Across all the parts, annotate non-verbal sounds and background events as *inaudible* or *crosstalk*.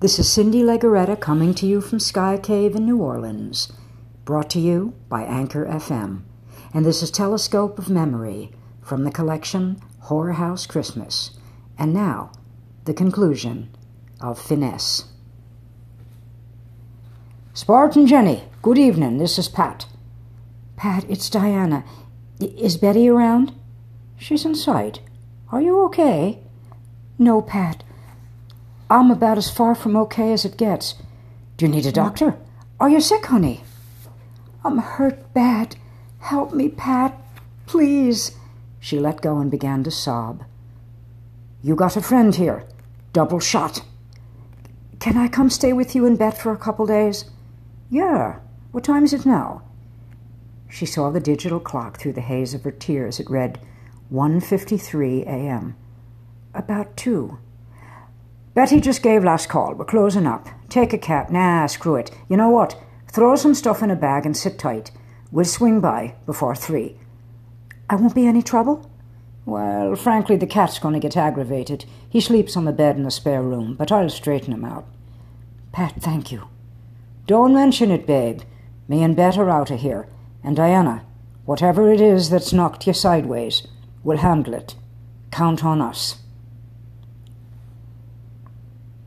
This is Cindy Legaretta coming to you from Sky Cave in New Orleans, brought to you by Anchor FM. And this is Telescope of Memory from the collection Horror House Christmas. And now, the conclusion of Finesse. Sport and Jenny, good evening. This is Pat. Pat, it's Diana. Is Betty around? She's in sight. Are you okay? No, Pat. I'm about as far from okay as it gets. Do you need a hmm. doctor? Are you sick, honey? I'm hurt bad. Help me, Pat. Please. She let go and began to sob. You got a friend here. Double shot. Can I come stay with you in bed for a couple days? Yeah. What time is it now? She saw the digital clock through the haze of her tears. It read 1.53 a.m. About two. Betty just gave last call. We're closing up. Take a cab. Nah, screw it. You know what? Throw some stuff in a bag and sit tight. We'll swing by before three. I won't be any trouble? Well, frankly, the cat's going to get aggravated. He sleeps on the bed in the spare room, but I'll straighten him out. Pat, thank you. Don't mention it, babe. Me and Bet are out of here. And Diana, whatever it is that's knocked you sideways, we'll handle it. Count on us.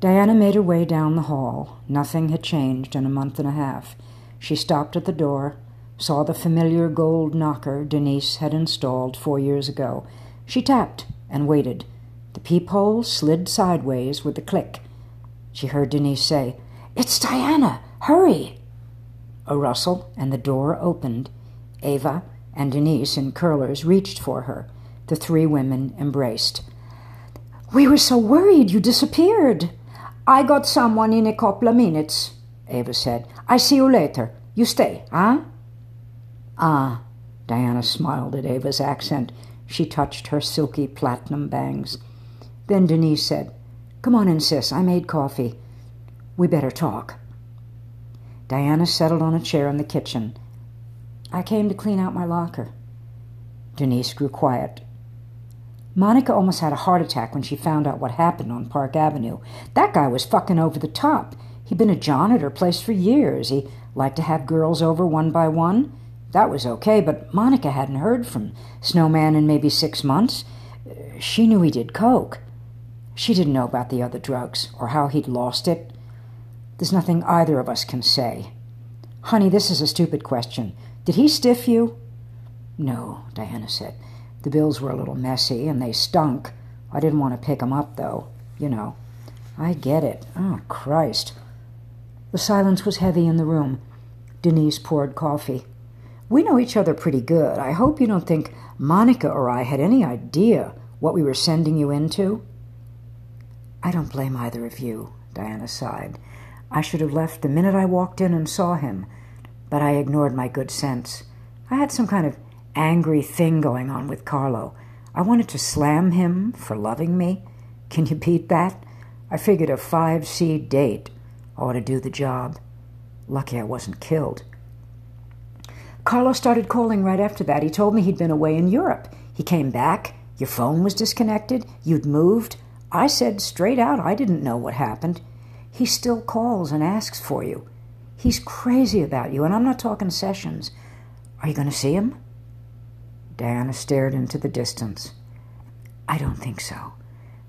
Diana made her way down the hall. Nothing had changed in a month and a half. She stopped at the door, saw the familiar gold knocker Denise had installed four years ago. She tapped and waited. The peephole slid sideways with a click. She heard Denise say, It's Diana! Hurry! A rustle, and the door opened. Ava and Denise in curlers reached for her. The three women embraced. We were so worried you disappeared. I got someone in a couple of minutes, Eva said. I see you later. You stay, huh? Ah, Diana smiled at Eva's accent. She touched her silky platinum bangs. Then Denise said, Come on in, sis. I made coffee. We better talk. Diana settled on a chair in the kitchen. I came to clean out my locker. Denise grew quiet. Monica almost had a heart attack when she found out what happened on Park Avenue. That guy was fucking over the top. He'd been a John at her place for years. He liked to have girls over one by one. That was okay, but Monica hadn't heard from Snowman in maybe six months. She knew he did coke. She didn't know about the other drugs or how he'd lost it. There's nothing either of us can say. Honey, this is a stupid question. Did he stiff you? No, Diana said. The bills were a little messy and they stunk. I didn't want to pick them up, though. You know. I get it. Oh, Christ. The silence was heavy in the room. Denise poured coffee. We know each other pretty good. I hope you don't think Monica or I had any idea what we were sending you into. I don't blame either of you, Diana sighed. I should have left the minute I walked in and saw him, but I ignored my good sense. I had some kind of angry thing going on with Carlo. I wanted to slam him for loving me. Can you beat that? I figured a 5C date ought to do the job. Lucky I wasn't killed. Carlo started calling right after that. He told me he'd been away in Europe. He came back. Your phone was disconnected. You'd moved. I said straight out I didn't know what happened. He still calls and asks for you. He's crazy about you, and I'm not talking sessions. Are you going to see him? Diana stared into the distance. I don't think so.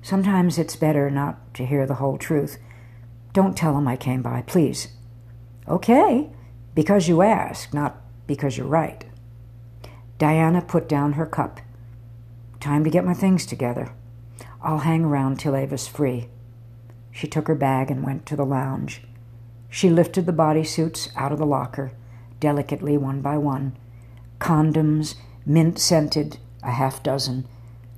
Sometimes it's better not to hear the whole truth. Don't tell him I came by, please. Okay, because you ask, not because you're right. Diana put down her cup. Time to get my things together. I'll hang around till Ava's free. She took her bag and went to the lounge. She lifted the bodysuits out of the locker, delicately one by one. Condoms, mint scented, a half dozen,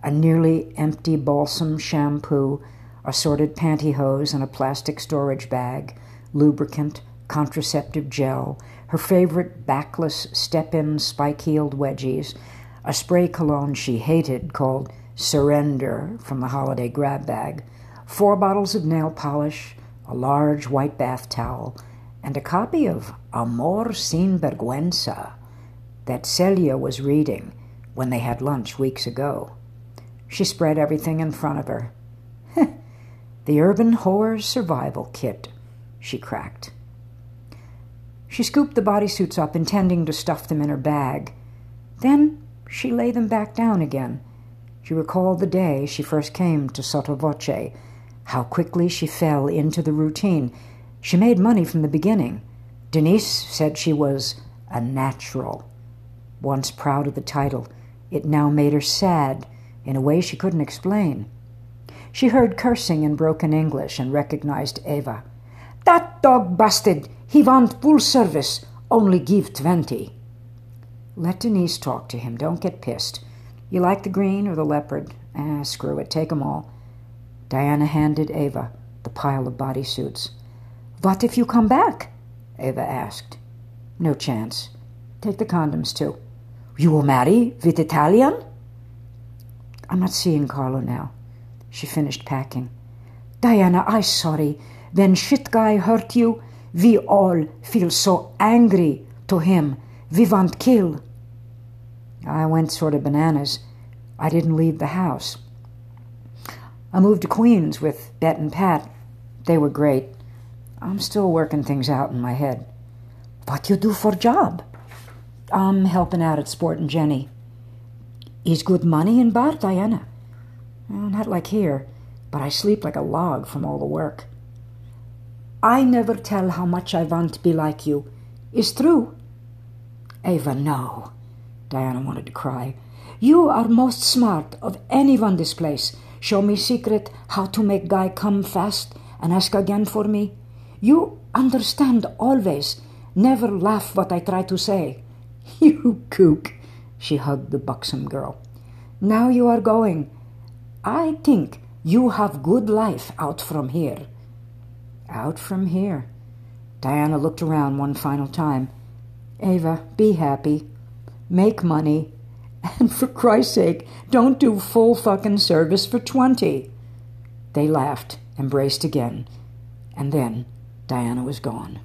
a nearly empty balsam shampoo, assorted pantyhose and a plastic storage bag, lubricant, contraceptive gel, her favorite backless step in spike heeled wedgies, a spray cologne she hated called Surrender from the holiday grab bag, four bottles of nail polish, a large white bath towel, and a copy of Amor sin vergüenza that Celia was reading when they had lunch weeks ago. She spread everything in front of her. *laughs* The Urban Whore's Survival Kit, she cracked. She scooped the bodysuits up, intending to stuff them in her bag. Then she lay them back down again. She recalled the day she first came to Sottovoce, how quickly she fell into the routine. She made money from the beginning. Denise said she was a natural. Once proud of the title, it now made her sad in a way she couldn't explain. She heard cursing in broken English and recognized Eva. That dog busted! He want full service, only give twenty. Let Denise talk to him. Don't get pissed. You like the green or the leopard? Ah, screw it. Take 'em all. Diana handed Eva the pile of bodysuits. What if you come back? Eva asked. No chance. Take the condoms too. You will marry with Italian? I'm not seeing Carlo now. She finished packing. Diana, I sorry. When shit guy hurt you, we all feel so angry to him. We want kill. I went sort of bananas. I didn't leave the house. I moved to Queens with Bet and Pat. They were great. I'm still working things out in my head. What you do for job? I'm helping out at Sport and Jenny. Is good money in bar, Diana? Well, not like here, but I sleep like a log from all the work. I never tell how much I want to be like you. Is true? Ava, no. Diana wanted to cry. You are most smart of anyone this place. Show me secret how to make guy come fast and ask again for me. You understand always. Never laugh what I try to say. *laughs* You kook. She hugged the buxom girl. Now you are going. I think you have good life out from here. Out from here. Diana looked around one final time. Ava, be happy. Make money. *laughs* And for Christ's sake, don't do full fucking service for 20. They laughed, embraced again, and then Diana was gone.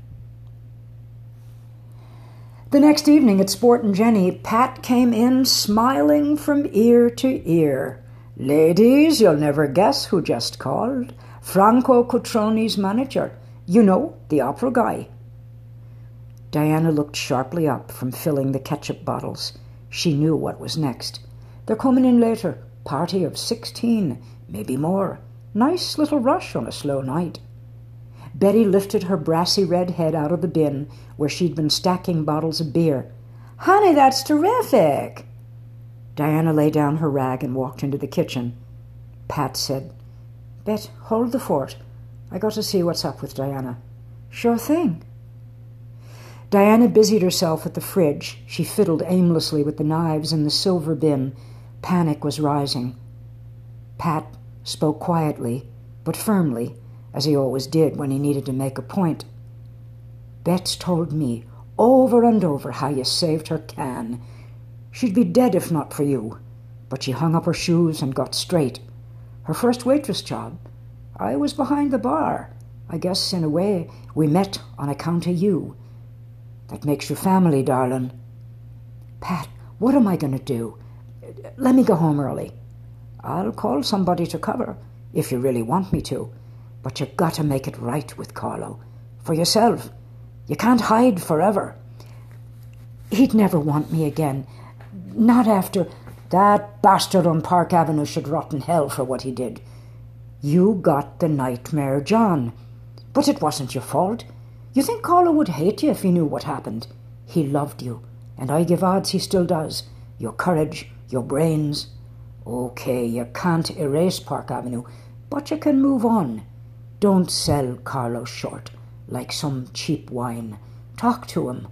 The next evening at Sport and Jenny, Pat came in smiling from ear to ear. Ladies, you'll never guess who just called. Franco Cutroni's manager. You know, the opera guy. Diana looked sharply up from filling the ketchup bottles. She knew what was next. They're coming in later. Party of sixteen, maybe more. Nice little rush on a slow night. Betty lifted her brassy red head out of the bin where she'd been stacking bottles of beer. Honey, that's terrific! Diana lay down her rag and walked into the kitchen. Pat said, Bet, hold the fort. I got to see what's up with Diana. Sure thing. Diana busied herself at the fridge. She fiddled aimlessly with the knives in the silver bin. Panic was rising. Pat spoke quietly, but firmly, as he always did when he needed to make a point. Bet's told me over and over how you saved her can. She'd be dead if not for you. But she hung up her shoes and got straight. Her first waitress job. I was behind the bar. I guess, in a way, we met on account of you. That makes you family, darling. Pat, what am I going to do? Let me go home early. I'll call somebody to cover, if you really want me to. But you've got to make it right with Carlo. For yourself. You can't hide forever. He'd never want me again. Not after that bastard on Park Avenue should rot in hell for what he did. You got the nightmare, John. But it wasn't your fault. You think Carlo would hate you if he knew what happened? He loved you, and I give odds he still does. Your courage, your brains. Okay, you can't erase Park Avenue, but you can move on. Don't sell Carlo short like some cheap wine. Talk to him.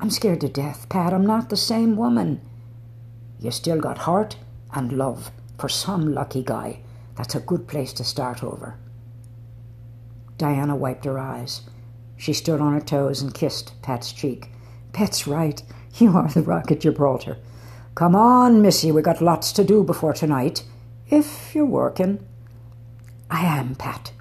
I'm scared to death, Pat. I'm not the same woman. You still got heart and love for some lucky guy. That's a good place to start over. Diana wiped her eyes. She stood on her toes and kissed Pat's cheek. Pat's right. *laughs* You are the rock at Gibraltar. Come on, missy, we got lots to do before tonight. If you're working. I am, Pat.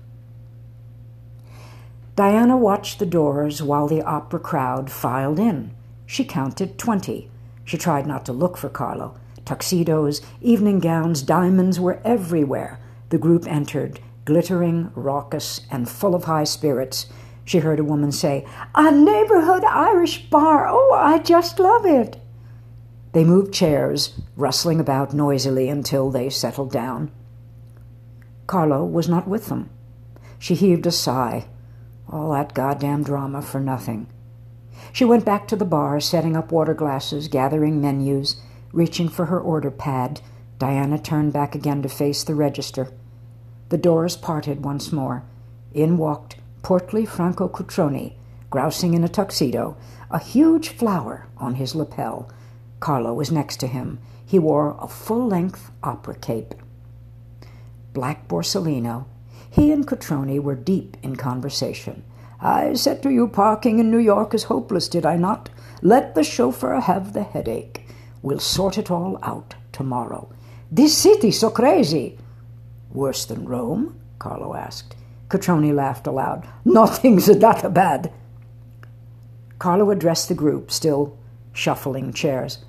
Diana watched the doors while the opera crowd filed in. She counted twenty. She tried not to look for Carlo. Tuxedos, evening gowns, diamonds were everywhere. The group entered, glittering, raucous, and full of high spirits. She heard a woman say, A neighborhood Irish bar! Oh, I just love it! They moved chairs, rustling about noisily until they settled down. Carlo was not with them. She heaved a sigh. All that goddamn drama for nothing. She went back to the bar, setting up water glasses, gathering menus, reaching for her order pad. Diana turned back again to face the register. The doors parted once more. In walked portly Franco Cutroni, grousing in a tuxedo, a huge flower on his lapel. Carlo was next to him. He wore a full length opera cape. Black Borsalino, He and Cutroni were deep in conversation. I said to you parking in New York is hopeless, did I not? Let the chauffeur have the headache. We'll sort it all out tomorrow. This city's so crazy. Worse than Rome? Carlo asked. Cutroni laughed aloud. Nothing's *laughs* that bad. Carlo addressed the group, still shuffling chairs.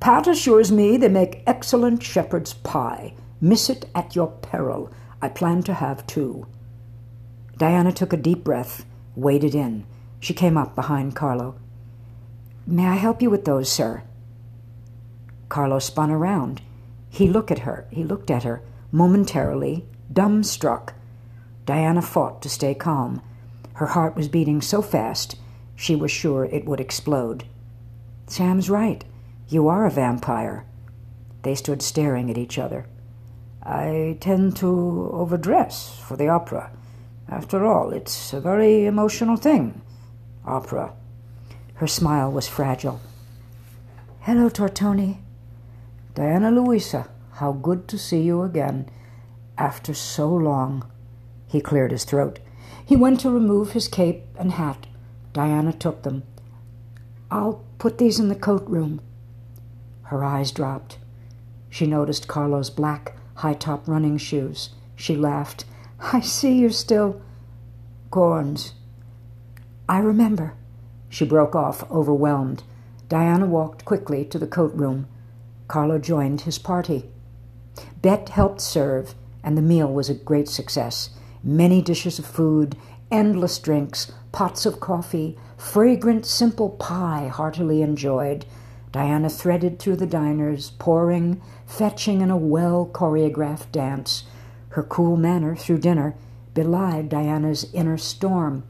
Pat assures me they make excellent shepherd's pie. Miss it at your peril. I plan to have two. Diana took a deep breath, waded in. She came up behind Carlo. May I help you with those, sir? Carlo spun around. He looked at her. He looked at her momentarily, dumbstruck. Diana fought to stay calm. Her heart was beating so fast she was sure it would explode. Sam's right. You are a vampire. They stood staring at each other. I tend to overdress for the opera. After all, it's a very emotional thing. Opera. Her smile was fragile. Hello, Tortoni. Diana Luisa, how good to see you again. After so long. He cleared his throat. He went to remove his cape and hat. Diana took them. I'll put these in the coat room. Her eyes dropped. She noticed Carlo's black, high top running shoes. She laughed. I see you're still. Gorns. I remember. She broke off, overwhelmed. Diana walked quickly to the coat room. Carlo joined his party. Bet helped serve, and the meal was a great success. Many dishes of food, endless drinks, pots of coffee, fragrant, simple pie heartily enjoyed. Diana threaded through the diners, pouring, fetching in a well choreographed dance. Her cool manner through dinner belied Diana's inner storm,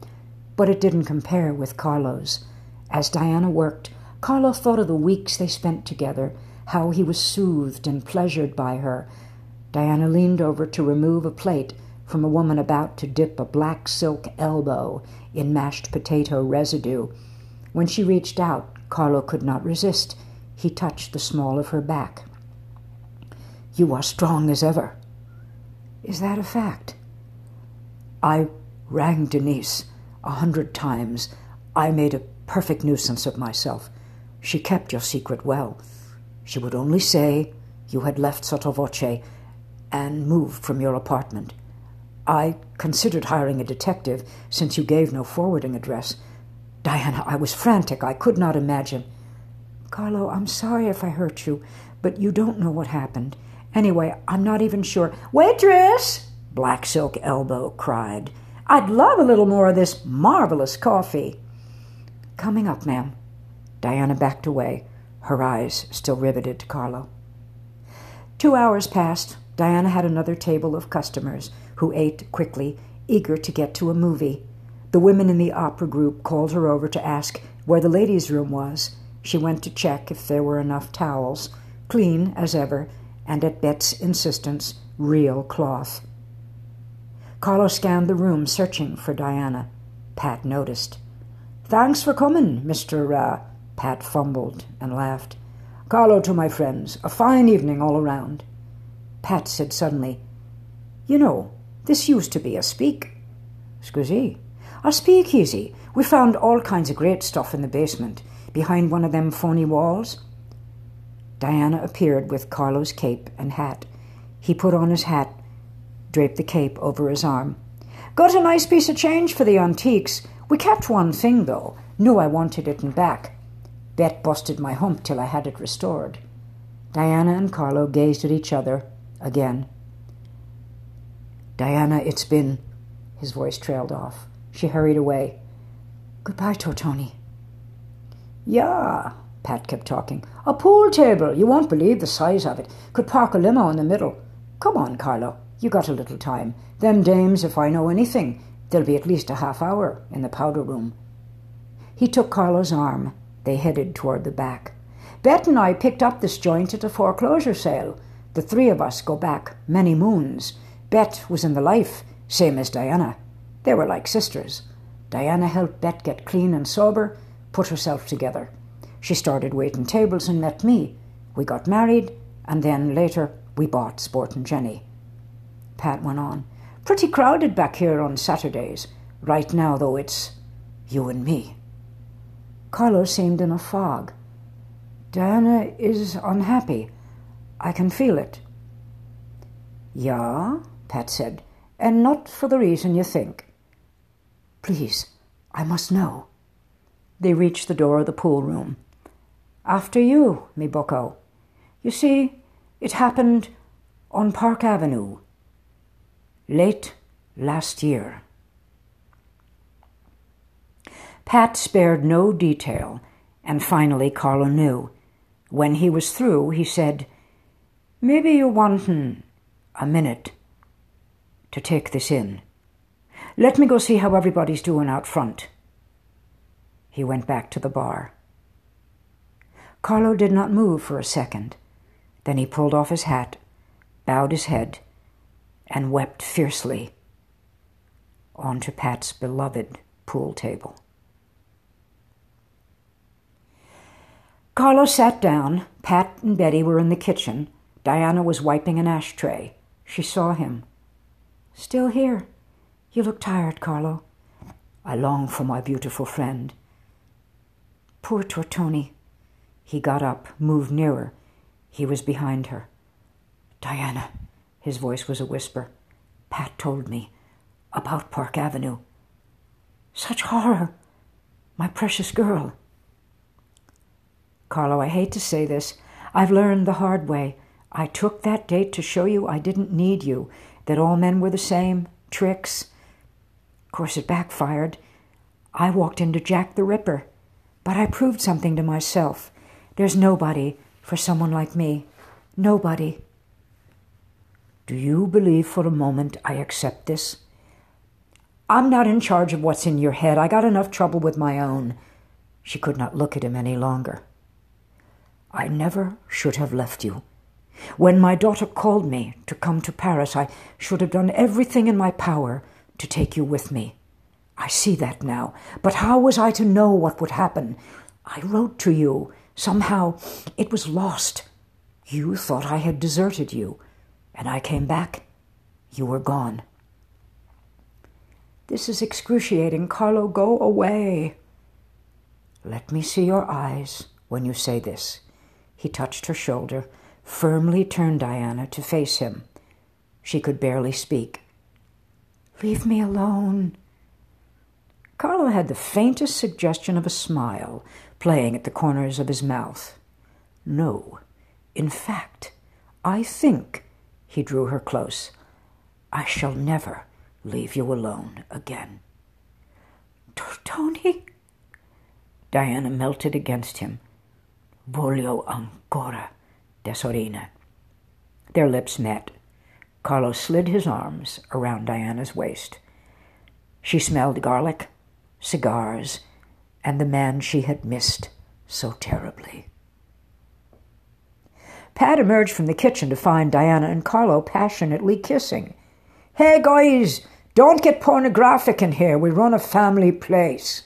but it didn't compare with Carlo's. As Diana worked, Carlo thought of the weeks they spent together, how he was soothed and pleasured by her. Diana leaned over to remove a plate from a woman about to dip a black silk elbow in mashed potato residue. When she reached out, Carlo could not resist. He touched the small of her back. You are strong as ever. Is that a fact? I rang Denise a hundred times. I made a perfect nuisance of myself. She kept your secret well. She would only say you had left Sottovoce and moved from your apartment. I considered hiring a detective since you gave no forwarding address. Diana, I was frantic. I could not imagine. Carlo, I'm sorry if I hurt you, but you don't know what happened. Anyway, I'm not even sure. Waitress! Black Silk Elbow cried. I'd love a little more of this marvelous coffee. Coming up, ma'am. Diana backed away, her eyes still riveted to Carlo. Two hours passed. Diana had another table of customers who ate quickly, eager to get to a movie. The women in the opera group called her over to ask where the ladies' room was. She went to check if there were enough towels, clean as ever, and at Bet's insistence, real cloth. Carlo scanned the room, searching for Diana. Pat noticed. Thanks for coming, Mr. Uh, Pat fumbled and laughed. Carlo to my friends. A fine evening all around. Pat said suddenly, You know, this used to be a speak. Scusi. A speakeasy. Eh? We found all kinds of great stuff in the basement, behind one of them phony walls. Diana appeared with Carlo's cape and hat. He put on his hat, draped the cape over his arm. Got a nice piece of change for the antiques. We kept one thing, though. Knew I wanted it in back. Bet busted my hump till I had it restored. Diana and Carlo gazed at each other again. Diana, it's been. His voice trailed off. She hurried away. Goodbye, Tortoni. Yeah, Pat kept talking. A pool table. You won't believe the size of it. Could park a limo in the middle. Come on, Carlo. You got a little time. Them dames, if I know anything, there'll be at least a half hour in the powder room. He took Carlo's arm. They headed toward the back. Bet and I picked up this joint at a foreclosure sale. The three of us go back many moons. Bet was in the life, same as Diana. They were like sisters. Diana helped Bet get clean and sober, put herself together. She started waiting tables and met me. We got married, and then later we bought Sport and Jenny. Pat went on. Pretty crowded back here on Saturdays. Right now, though, it's you and me. Carlo seemed in a fog. Diana is unhappy. I can feel it. Yeah, Pat said, and not for the reason you think. Please, I must know. They reached the door of the pool room. After you, me bucko. You see, it happened on Park Avenue. Late last year. Pat spared no detail, and finally Carlo knew. When he was through, he said, Maybe you wantin' a minute to take this in. Let me go see how everybody's doing out front. He went back to the bar. Carlo did not move for a second. Then he pulled off his hat, bowed his head, and wept fiercely onto Pat's beloved pool table. Carlo sat down. Pat and Betty were in the kitchen. Diana was wiping an ashtray. She saw him. Still here. You look tired, Carlo. I long for my beautiful friend. Poor Tortoni. He got up, moved nearer. He was behind her. Diana, his voice was a whisper. Pat told me about Park Avenue. Such horror. My precious girl. Carlo, I hate to say this. I've learned the hard way. I took that date to show you I didn't need you, that all men were the same, tricks. Of course, it backfired. I walked into Jack the Ripper, but I proved something to myself. There's nobody for someone like me. Nobody. Do you believe for a moment I accept this? I'm not in charge of what's in your head. I got enough trouble with my own. She could not look at him any longer. I never should have left you. When my daughter called me to come to Paris, I should have done everything in my power to take you with me. I see that now. But how was I to know what would happen? I wrote to you. Somehow it was lost. You thought I had deserted you, and I came back. You were gone. This is excruciating. Carlo, go away. Let me see your eyes when you say this. He touched her shoulder, firmly turned Diana to face him. She could barely speak. Leave me alone. Carlo had the faintest suggestion of a smile playing at the corners of his mouth. No, in fact, I think, he drew her close, I shall never leave you alone again. Tony? Diana melted against him. Voglio ancora, tesorina. Their lips met. Carlo slid his arms around Diana's waist. She smelled garlic, cigars, and the man she had missed so terribly. Pat emerged from the kitchen to find Diana and Carlo passionately kissing. Hey, guys, don't get pornographic in here. We run a family place.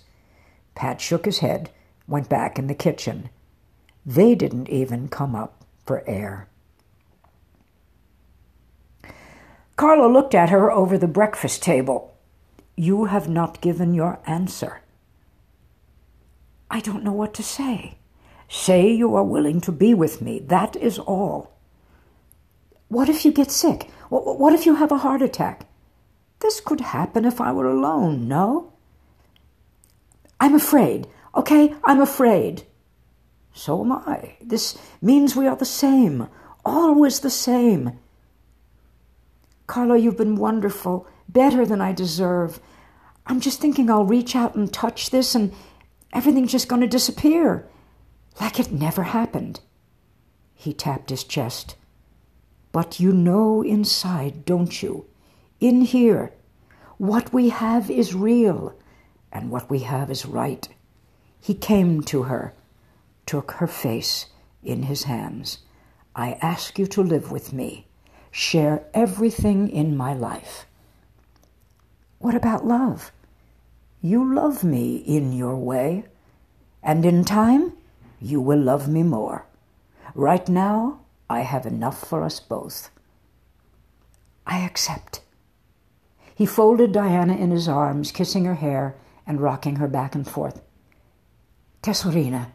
Pat shook his head, went back in the kitchen. They didn't even come up for air. Carlo looked at her over the breakfast table. You have not given your answer. I don't know what to say. Say you are willing to be with me. That is all. What if you get sick? What if you have a heart attack? This could happen if I were alone, no? I'm afraid, okay? I'm afraid. So am I. This means we are the same, always the same. Carlo, you've been wonderful, better than I deserve. I'm just thinking I'll reach out and touch this and everything's just going to disappear. Like it never happened. He tapped his chest. But you know inside, don't you? In here, what we have is real, and what we have is right. He came to her, took her face in his hands. I ask you to live with me, share everything in my life. What about love? You love me in your way, and in time you will love me more. Right now, I have enough for us both. I accept. He folded Diana in his arms, kissing her hair and rocking her back and forth. Tesorina,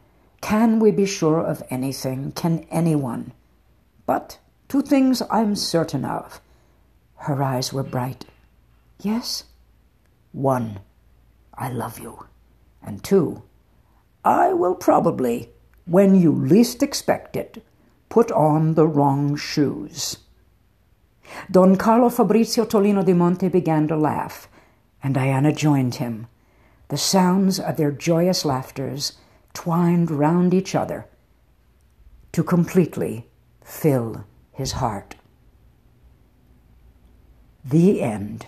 can we be sure of anything? Can anyone? But two things I'm certain of. Her eyes were bright. Yes? One, I love you. And two, I will probably, when you least expect it, put on the wrong shoes. Don Carlo Fabrizio Tolino di Monte began to laugh, and Diana joined him. The sounds of their joyous laughters twined round each other to completely fill his heart. The end.